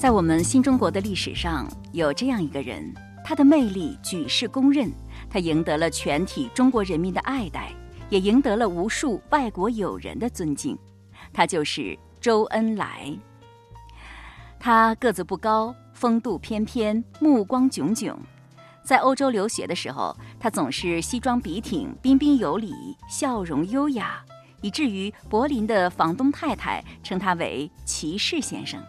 在我们新中国的历史上，有这样一个人，他的魅力举世公认，他赢得了全体中国人民的爱戴，也赢得了无数外国友人的尊敬。他就是周恩来。他个子不高，风度翩翩，目光炯炯。在欧洲留学的时候，他总是西装笔挺、彬彬有礼、笑容优雅，以至于柏林的房东太太称他为“骑士先生”。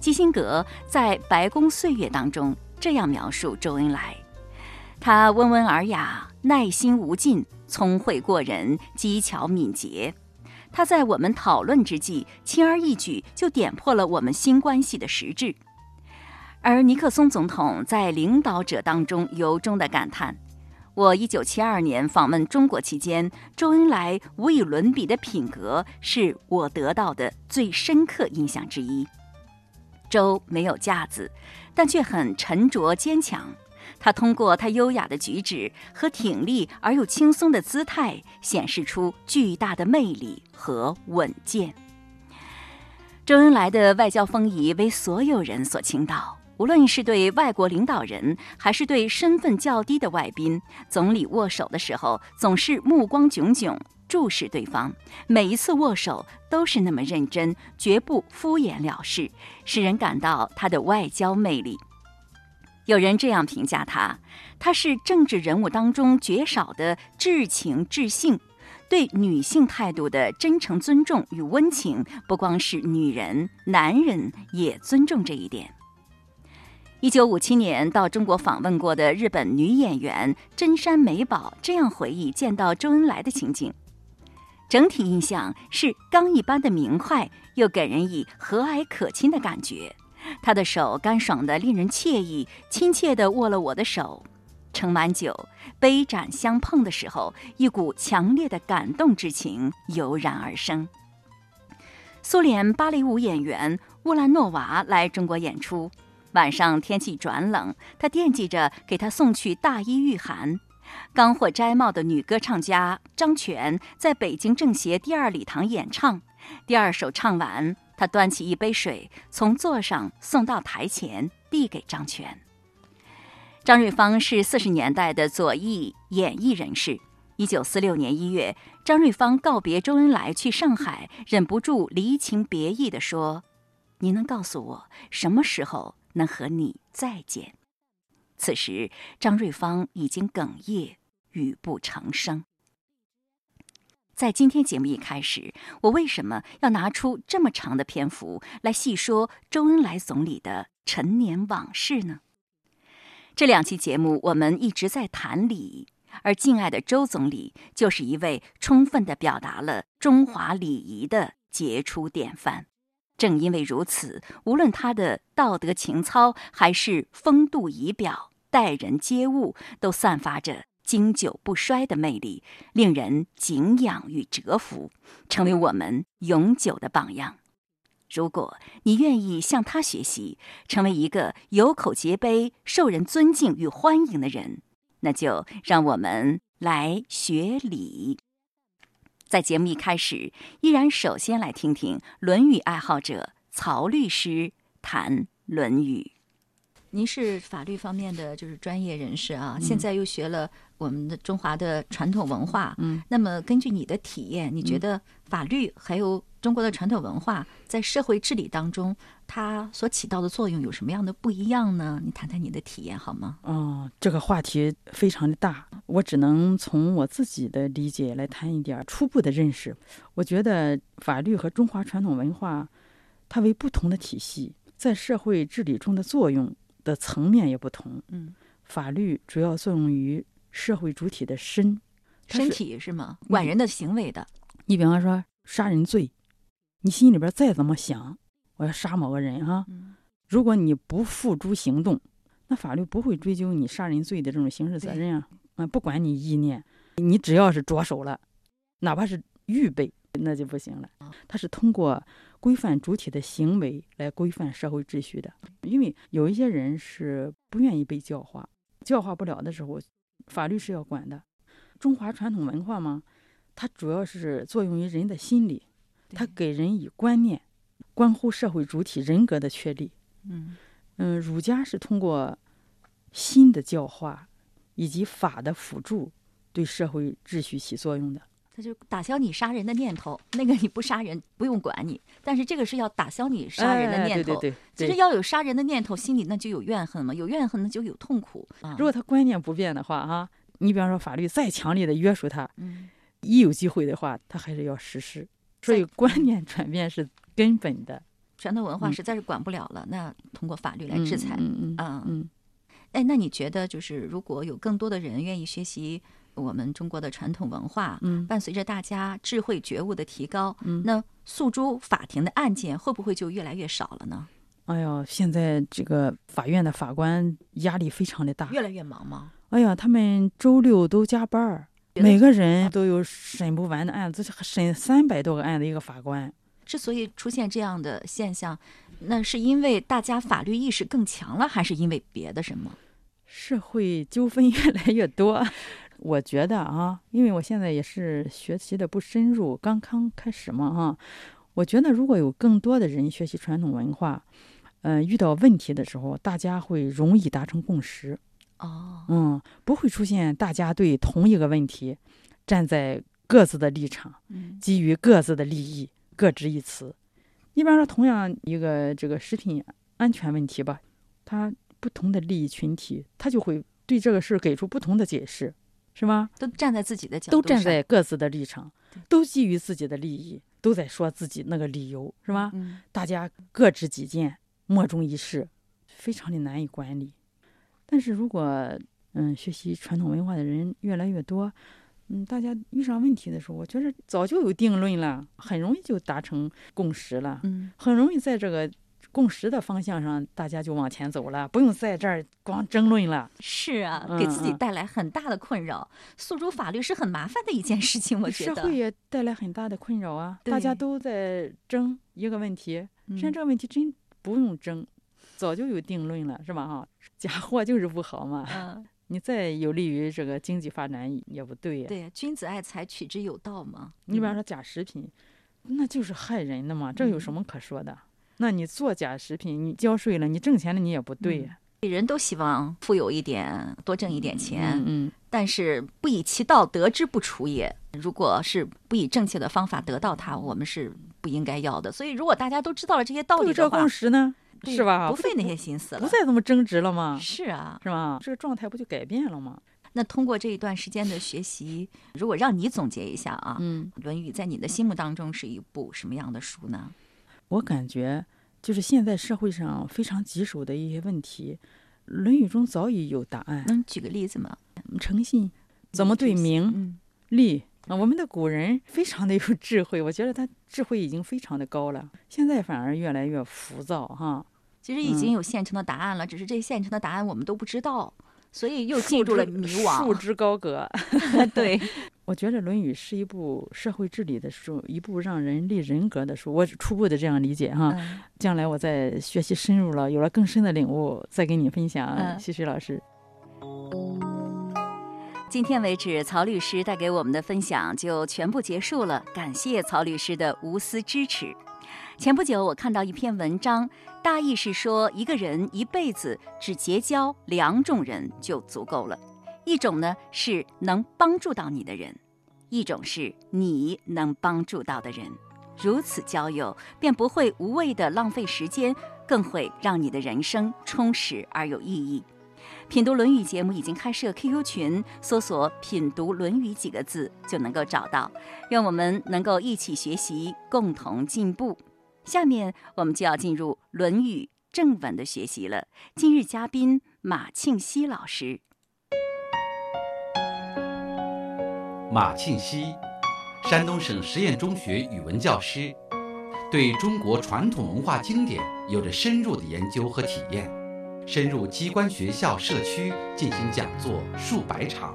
基辛格在《白宫岁月》当中这样描述周恩来：他温文尔雅，耐心无尽，聪慧过人，机巧敏捷。他在我们讨论之际，轻而易举就点破了我们新关系的实质。而尼克松总统在领导者当中由衷的感叹：“我一九七二年访问中国期间，周恩来无与伦比的品格是我得到的最深刻印象之一。周没有架子，但却很沉着坚强。他通过他优雅的举止和挺立而又轻松的姿态，显示出巨大的魅力和稳健。周恩来的外交风仪为所有人所倾倒。”无论是对外国领导人，还是对身份较低的外宾，总理握手的时候总是目光炯炯，注视对方。每一次握手都是那么认真，绝不敷衍了事，使人感到他的外交魅力。有人这样评价他：他是政治人物当中绝少的至情至性，对女性态度的真诚尊重与温情，不光是女人，男人也尊重这一点。一九五七年到中国访问过的日本女演员真山美保这样回忆见到周恩来的情景：整体印象是刚一般的明快，又给人以和蔼可亲的感觉。他的手干爽的令人惬意，亲切地握了我的手。盛满酒，杯盏相碰的时候，一股强烈的感动之情油然而生。苏联芭蕾舞演员乌兰诺娃来中国演出。晚上天气转冷，他惦记着给他送去大衣御寒。刚获摘帽的女歌唱家张泉在北京政协第二礼堂演唱，第二首唱完，他端起一杯水，从座上送到台前，递给张泉。张瑞芳是四十年代的左翼演艺人士。一九四六年一月，张瑞芳告别周恩来去上海，忍不住离情别意地说：“你能告诉我什么时候？”能和你再见。此时，张瑞芳已经哽咽，语不成声。在今天节目一开始，我为什么要拿出这么长的篇幅来细说周恩来总理的陈年往事呢？这两期节目我们一直在谈礼，而敬爱的周总理就是一位充分的表达了中华礼仪的杰出典范。正因为如此，无论他的道德情操还是风度仪表、待人接物，都散发着经久不衰的魅力，令人敬仰与折服，成为我们永久的榜样。如果你愿意向他学习，成为一个有口皆碑、受人尊敬与欢迎的人，那就让我们来学礼。在节目一开始，依然首先来听听《论语》爱好者曹律师谈《论语》。您是法律方面的就是专业人士啊，现在又学了我们的中华的传统文化。嗯，那么根据你的体验，你觉得法律还有中国的传统文化在社会治理当中，它所起到的作用有什么样的不一样呢？你谈谈你的体验好吗？哦，这个话题非常的大，我只能从我自己的理解来谈一点初步的认识。我觉得法律和中华传统文化，它为不同的体系，在社会治理中的作用。的层面也不同。嗯，法律主要作用于社会主体的身，身体是吗？管人的行为的。你比方说杀人罪，你心里边再怎么想，我要杀某个人哈，如果你不付诸行动，那法律不会追究你杀人罪的这种刑事责任啊。啊，不管你意念，你只要是着手了，哪怕是预备，那就不行了。它是通过。规范主体的行为来规范社会秩序的，因为有一些人是不愿意被教化，教化不了的时候，法律是要管的。中华传统文化嘛，它主要是作用于人的心理，它给人以观念，关乎社会主体人格的确立。嗯嗯，儒家是通过心的教化以及法的辅助，对社会秩序起作用的。他就打消你杀人的念头，那个你不杀人不用管你，但是这个是要打消你杀人的念头。哎、对对对，其实要有杀人的念头，心里那就有怨恨嘛，有怨恨那就有痛苦。啊、如果他观念不变的话，哈，你比方说法律再强烈的约束他，嗯，一有机会的话，他还是要实施。所以观念转变是根本的。传统文化实在是管不了了，那通过法律来制裁。嗯嗯啊嗯。哎，那你觉得就是如果有更多的人愿意学习？我们中国的传统文化，嗯，伴随着大家智慧觉悟的提高，嗯，那诉诸法庭的案件会不会就越来越少了呢？哎呀，现在这个法院的法官压力非常的大，越来越忙吗？哎呀，他们周六都加班儿，每个人都有审不完的案子，审三百多个案子一个法官。之所以出现这样的现象，那是因为大家法律意识更强了，还是因为别的什么？社会纠纷越来越多。我觉得啊，因为我现在也是学习的不深入，刚刚开始嘛哈。我觉得如果有更多的人学习传统文化，呃，遇到问题的时候，大家会容易达成共识。哦，嗯，不会出现大家对同一个问题站在各自的立场，嗯，基于各自的利益各执一词。你比方说，同样一个这个食品安全问题吧，它不同的利益群体，他就会对这个事儿给出不同的解释。是吗？都站在自己的角度，都站在各自的立场，都基于自己的利益，都在说自己那个理由，是吧？嗯，大家各执己见，莫衷一是，非常的难以管理。但是如果嗯，学习传统文化的人越来越多，嗯，大家遇上问题的时候，我觉得早就有定论了，很容易就达成共识了，嗯，很容易在这个。共识的方向上，大家就往前走了，不用在这儿光争论了。是啊，给自己带来很大的困扰。诉诸法律是很麻烦的一件事情，我觉得社会也带来很大的困扰啊。大家都在争一个问题，实际上这个问题真不用争，早就有定论了，是吧？哈，假货就是不好嘛。嗯，你再有利于这个经济发展也不对呀。对，君子爱财，取之有道嘛。你比方说假食品，那就是害人的嘛，这有什么可说的？那你做假食品，你交税了，你挣钱了，你也不对呀、嗯。人都希望富有一点，多挣一点钱，嗯，但是不以其道得之不处也。如果是不以正确的方法得到它，我们是不应该要的。所以，如果大家都知道了这些道理的话，共识呢，是吧？不费那些心思了，不再这么争执了吗？是啊，是吧？这个状态不就改变了吗？那通过这一段时间的学习，如果让你总结一下啊，嗯，《论语》在你的心目当中是一部什么样的书呢？我感觉。就是现在社会上非常棘手的一些问题，《论语》中早已有答案。能举个例子吗？诚信，怎么对名、嗯、利啊？我们的古人非常的有智慧，我觉得他智慧已经非常的高了。现在反而越来越浮躁哈。其实已经有现成的答案了，嗯、只是这现成的答案我们都不知道，所以又进入了迷惘。束之高阁。对。我觉得《论语》是一部社会治理的书，一部让人立人格的书。我初步的这样理解哈，嗯、将来我再学习深入了，有了更深的领悟，再跟你分享。嗯、西水老师，今天为止，曹律师带给我们的分享就全部结束了。感谢曹律师的无私支持。前不久，我看到一篇文章，大意是说，一个人一辈子只结交两种人就足够了。一种呢是能帮助到你的人，一种是你能帮助到的人。如此交友，便不会无谓的浪费时间，更会让你的人生充实而有意义。品读《论语》节目已经开设 QQ 群，搜索“品读论语”几个字就能够找到。愿我们能够一起学习，共同进步。下面我们就要进入《论语》正文的学习了。今日嘉宾马庆西老师。马庆西，山东省实验中学语文教师，对中国传统文化经典有着深入的研究和体验，深入机关、学校、社区进行讲座数百场。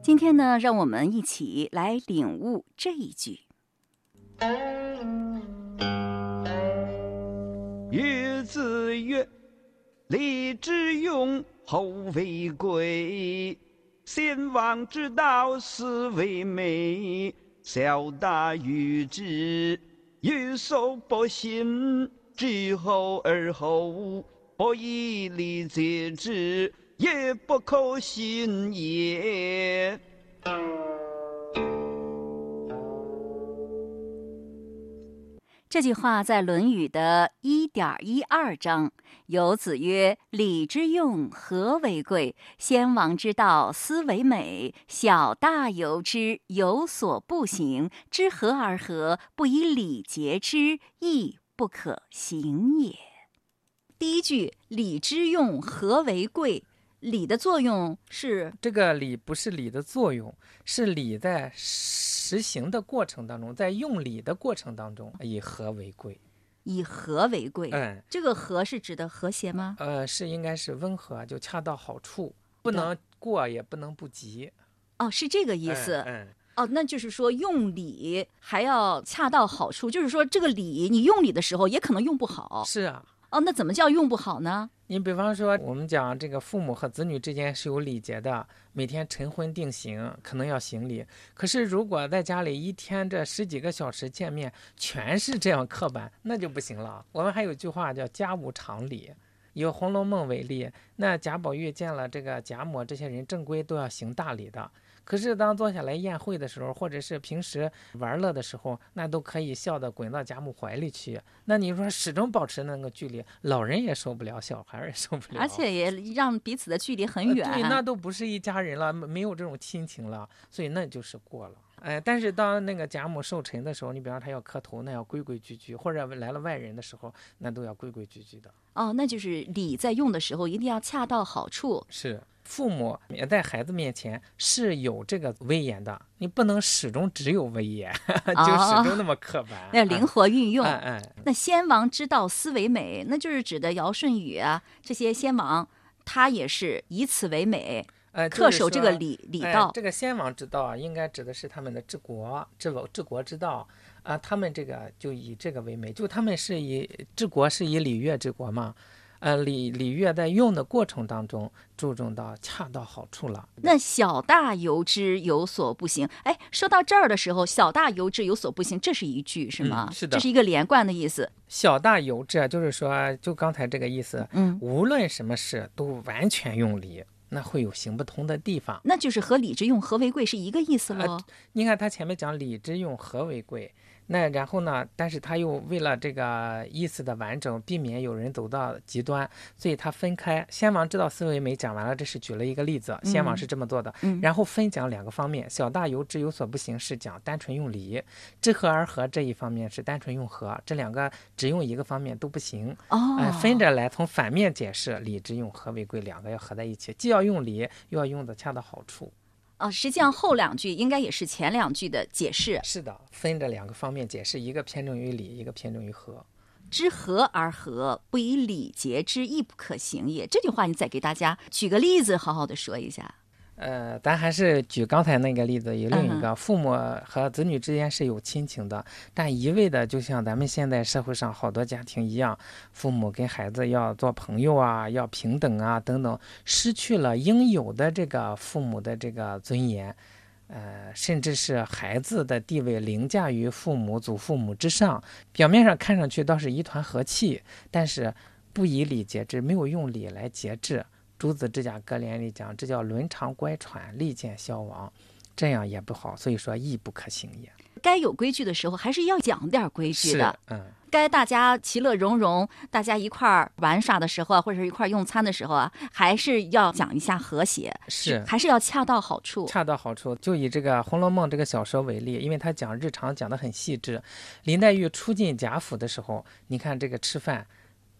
今天呢，让我们一起来领悟这一句：“曰子曰，礼之用。”后为贵，先王之道，斯为美。小大于之，有所不行，知后而后，不以礼节之，也不可信也。这句话在《论语》的一点一二章，有子曰：“礼之用，和为贵。先王之道，斯为美。小大由之，有所不行。知和而和，不以礼节之，亦不可行也。”第一句“礼之用，和为贵”，礼的作用是这个礼不是礼的作用，是礼在。实行的过程当中，在用礼的过程当中，以和为贵，以和为贵。嗯，这个和是指的和谐吗？呃，是应该是温和，就恰到好处，不能过也不能不及。哦，是这个意思。嗯。哦，那就是说用礼还要恰到好处，就是说这个礼你用礼的时候也可能用不好。是啊。哦，那怎么叫用不好呢？你比方说，我们讲这个父母和子女之间是有礼节的，每天晨昏定省，可能要行礼。可是如果在家里一天这十几个小时见面，全是这样刻板，那就不行了。我们还有句话叫“家无常理”，以《红楼梦》为例，那贾宝玉见了这个贾母这些人，正规都要行大礼的。可是当坐下来宴会的时候，或者是平时玩乐的时候，那都可以笑得滚到贾母怀里去。那你说始终保持那个距离，老人也受不了，小孩也受不了，而且也让彼此的距离很远。对，那都不是一家人了，没有这种亲情了，所以那就是过了。哎，但是当那个贾母寿辰的时候，你比方他要磕头，那要规规矩矩；或者来了外人的时候，那都要规规矩矩的。哦，那就是礼在用的时候一定要恰到好处。是。父母也在孩子面前是有这个威严的，你不能始终只有威严，就始终那么刻板。要灵活运用。嗯嗯。那先王之道，斯为美，那就是指的尧舜禹啊，这些先王，他也是以此为美，呃，恪守这个礼礼道。这个先王之道啊，应该指的是他们的治国、治治国之道啊，他们这个就以这个为美，就他们是以治国是以礼乐治国嘛。呃，礼礼乐在用的过程当中，注重到恰到好处了。那小大由之，有所不行。哎，说到这儿的时候，小大由之，有所不行，这是一句是吗？是的，这是一个连贯的意思。小大由之，就是说，就刚才这个意思。嗯，无论什么事都完全用礼，那会有行不通的地方。那就是和礼之用，和为贵是一个意思喽。你看他前面讲礼之用，和为贵。那然后呢？但是他又为了这个意思的完整，避免有人走到极端，所以他分开。先王知道思维没讲完了，这是举了一个例子，先王是这么做的。然后分讲两个方面：小大由之，有所不行，是讲单纯用礼；知和而和这一方面是单纯用和。这两个只用一个方面都不行。哦，分着来，从反面解释，礼之用和为贵，两个要合在一起，既要用礼，又要用的恰到好处。啊，实际上后两句应该也是前两句的解释。是的，分着两个方面解释，一个偏重于礼，一个偏重于和。知和而和，不以礼节之，亦不可行也。这句话你再给大家举个例子，好好的说一下。呃，咱还是举刚才那个例子，有另一个，父母和子女之间是有亲情的，但一味的就像咱们现在社会上好多家庭一样，父母跟孩子要做朋友啊，要平等啊，等等，失去了应有的这个父母的这个尊严，呃，甚至是孩子的地位凌驾于父母、祖父母之上，表面上看上去倒是一团和气，但是不以礼节制，没有用礼来节制。朱子治甲格言里讲，这叫伦常乖舛，利剑消亡，这样也不好。所以说，亦不可行也。该有规矩的时候，还是要讲点规矩的。嗯，该大家其乐融融，大家一块儿玩耍的时候啊，或者是一块儿用餐的时候啊，还是要讲一下和谐。是，还是要恰到好处。恰到好处。就以这个《红楼梦》这个小说为例，因为他讲日常讲的很细致。林黛玉初进贾府的时候，你看这个吃饭。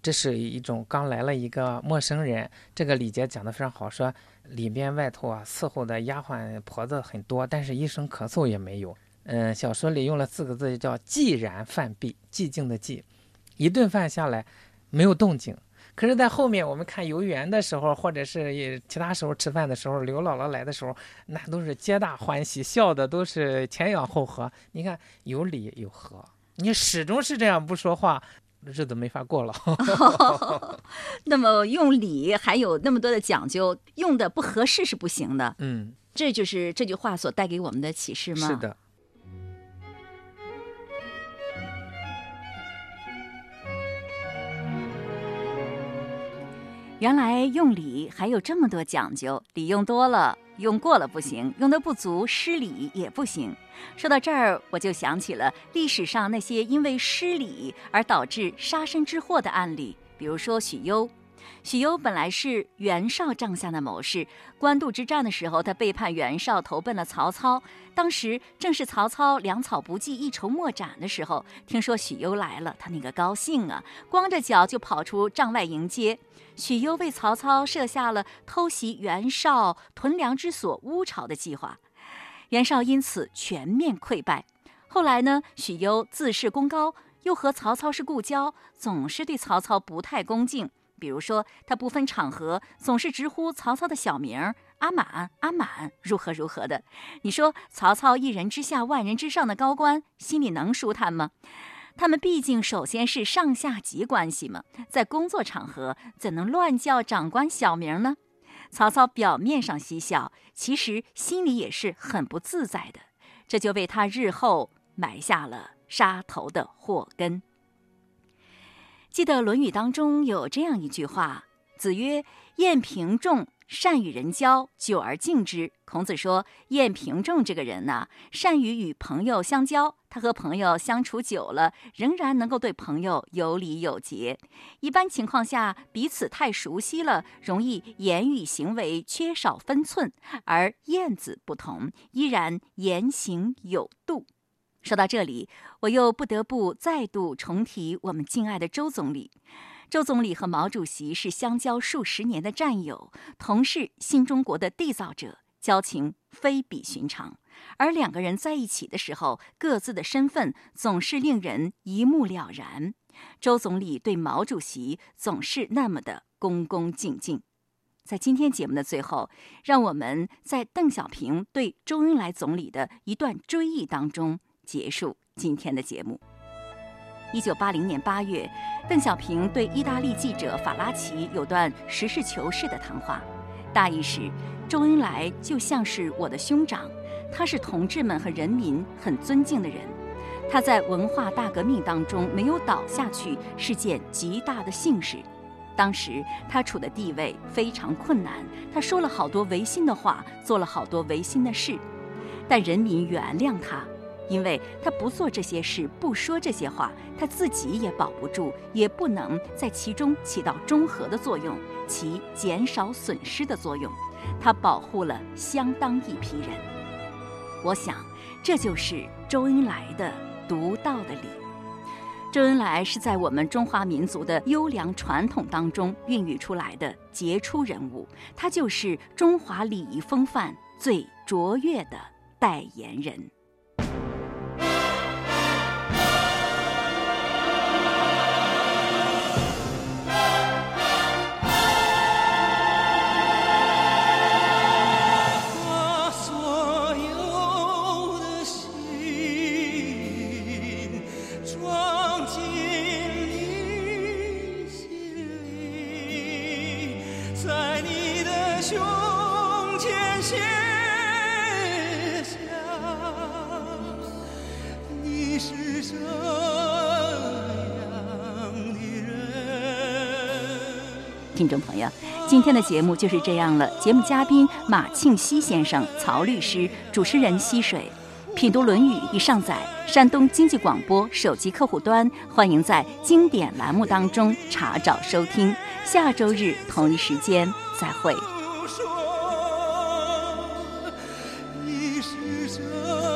这是一种刚来了一个陌生人，这个礼节讲得非常好，说里边外头啊伺候的丫鬟婆子很多，但是一声咳嗽也没有。嗯，小说里用了四个字叫“寂然饭毕”，寂静的寂，一顿饭下来没有动静。可是，在后面我们看游园的时候，或者是其他时候吃饭的时候，刘姥姥来的时候，那都是皆大欢喜，笑的都是前仰后合。你看有礼有和，你始终是这样不说话。日子没法过了。那么用礼还有那么多的讲究，用的不合适是不行的。嗯，这就是这句话所带给我们的启示吗？是的。原来用礼还有这么多讲究，礼用多了用过了不行，用的不足失礼也不行。说到这儿，我就想起了历史上那些因为失礼而导致杀身之祸的案例，比如说许攸。许攸本来是袁绍帐下的谋士，官渡之战的时候，他背叛袁绍，投奔了曹操。当时正是曹操粮草不济、一筹莫展的时候，听说许攸来了，他那个高兴啊，光着脚就跑出帐外迎接。许攸为曹操设下了偷袭袁绍屯粮之所乌巢的计划，袁绍因此全面溃败。后来呢，许攸自恃功高，又和曹操是故交，总是对曹操不太恭敬。比如说，他不分场合，总是直呼曹操的小名“阿满”，阿满如何如何的。你说曹操一人之下，万人之上的高官，心里能舒坦吗？他们毕竟首先是上下级关系嘛，在工作场合怎能乱叫长官小名呢？曹操表面上嬉笑，其实心里也是很不自在的，这就为他日后埋下了杀头的祸根。记得《论语》当中有这样一句话：“子曰，晏平仲善与人交，久而敬之。”孔子说，晏平仲这个人呢，善于与朋友相交，他和朋友相处久了，仍然能够对朋友有礼有节。一般情况下，彼此太熟悉了，容易言语行为缺少分寸，而晏子不同，依然言行有度。说到这里，我又不得不再度重提我们敬爱的周总理。周总理和毛主席是相交数十年的战友，同是新中国的缔造者，交情非比寻常。而两个人在一起的时候，各自的身份总是令人一目了然。周总理对毛主席总是那么的恭恭敬敬。在今天节目的最后，让我们在邓小平对周恩来总理的一段追忆当中。结束今天的节目。一九八零年八月，邓小平对意大利记者法拉奇有段实事求是的谈话，大意是：周恩来就像是我的兄长，他是同志们和人民很尊敬的人。他在文化大革命当中没有倒下去，是件极大的幸事。当时他处的地位非常困难，他说了好多违心的话，做了好多违心的事，但人民原谅他。因为他不做这些事，不说这些话，他自己也保不住，也不能在其中起到中和的作用，起减少损失的作用。他保护了相当一批人。我想，这就是周恩来的独到的礼。周恩来是在我们中华民族的优良传统当中孕育出来的杰出人物，他就是中华礼仪风范最卓越的代言人。胸前写下，你是这样的人听众朋友，今天的节目就是这样了。节目嘉宾马庆西先生、曹律师，主持人溪水，品读《论语》已上载山东经济广播手机客户端，欢迎在经典栏目当中查找收听。下周日同一时间再会。说你是这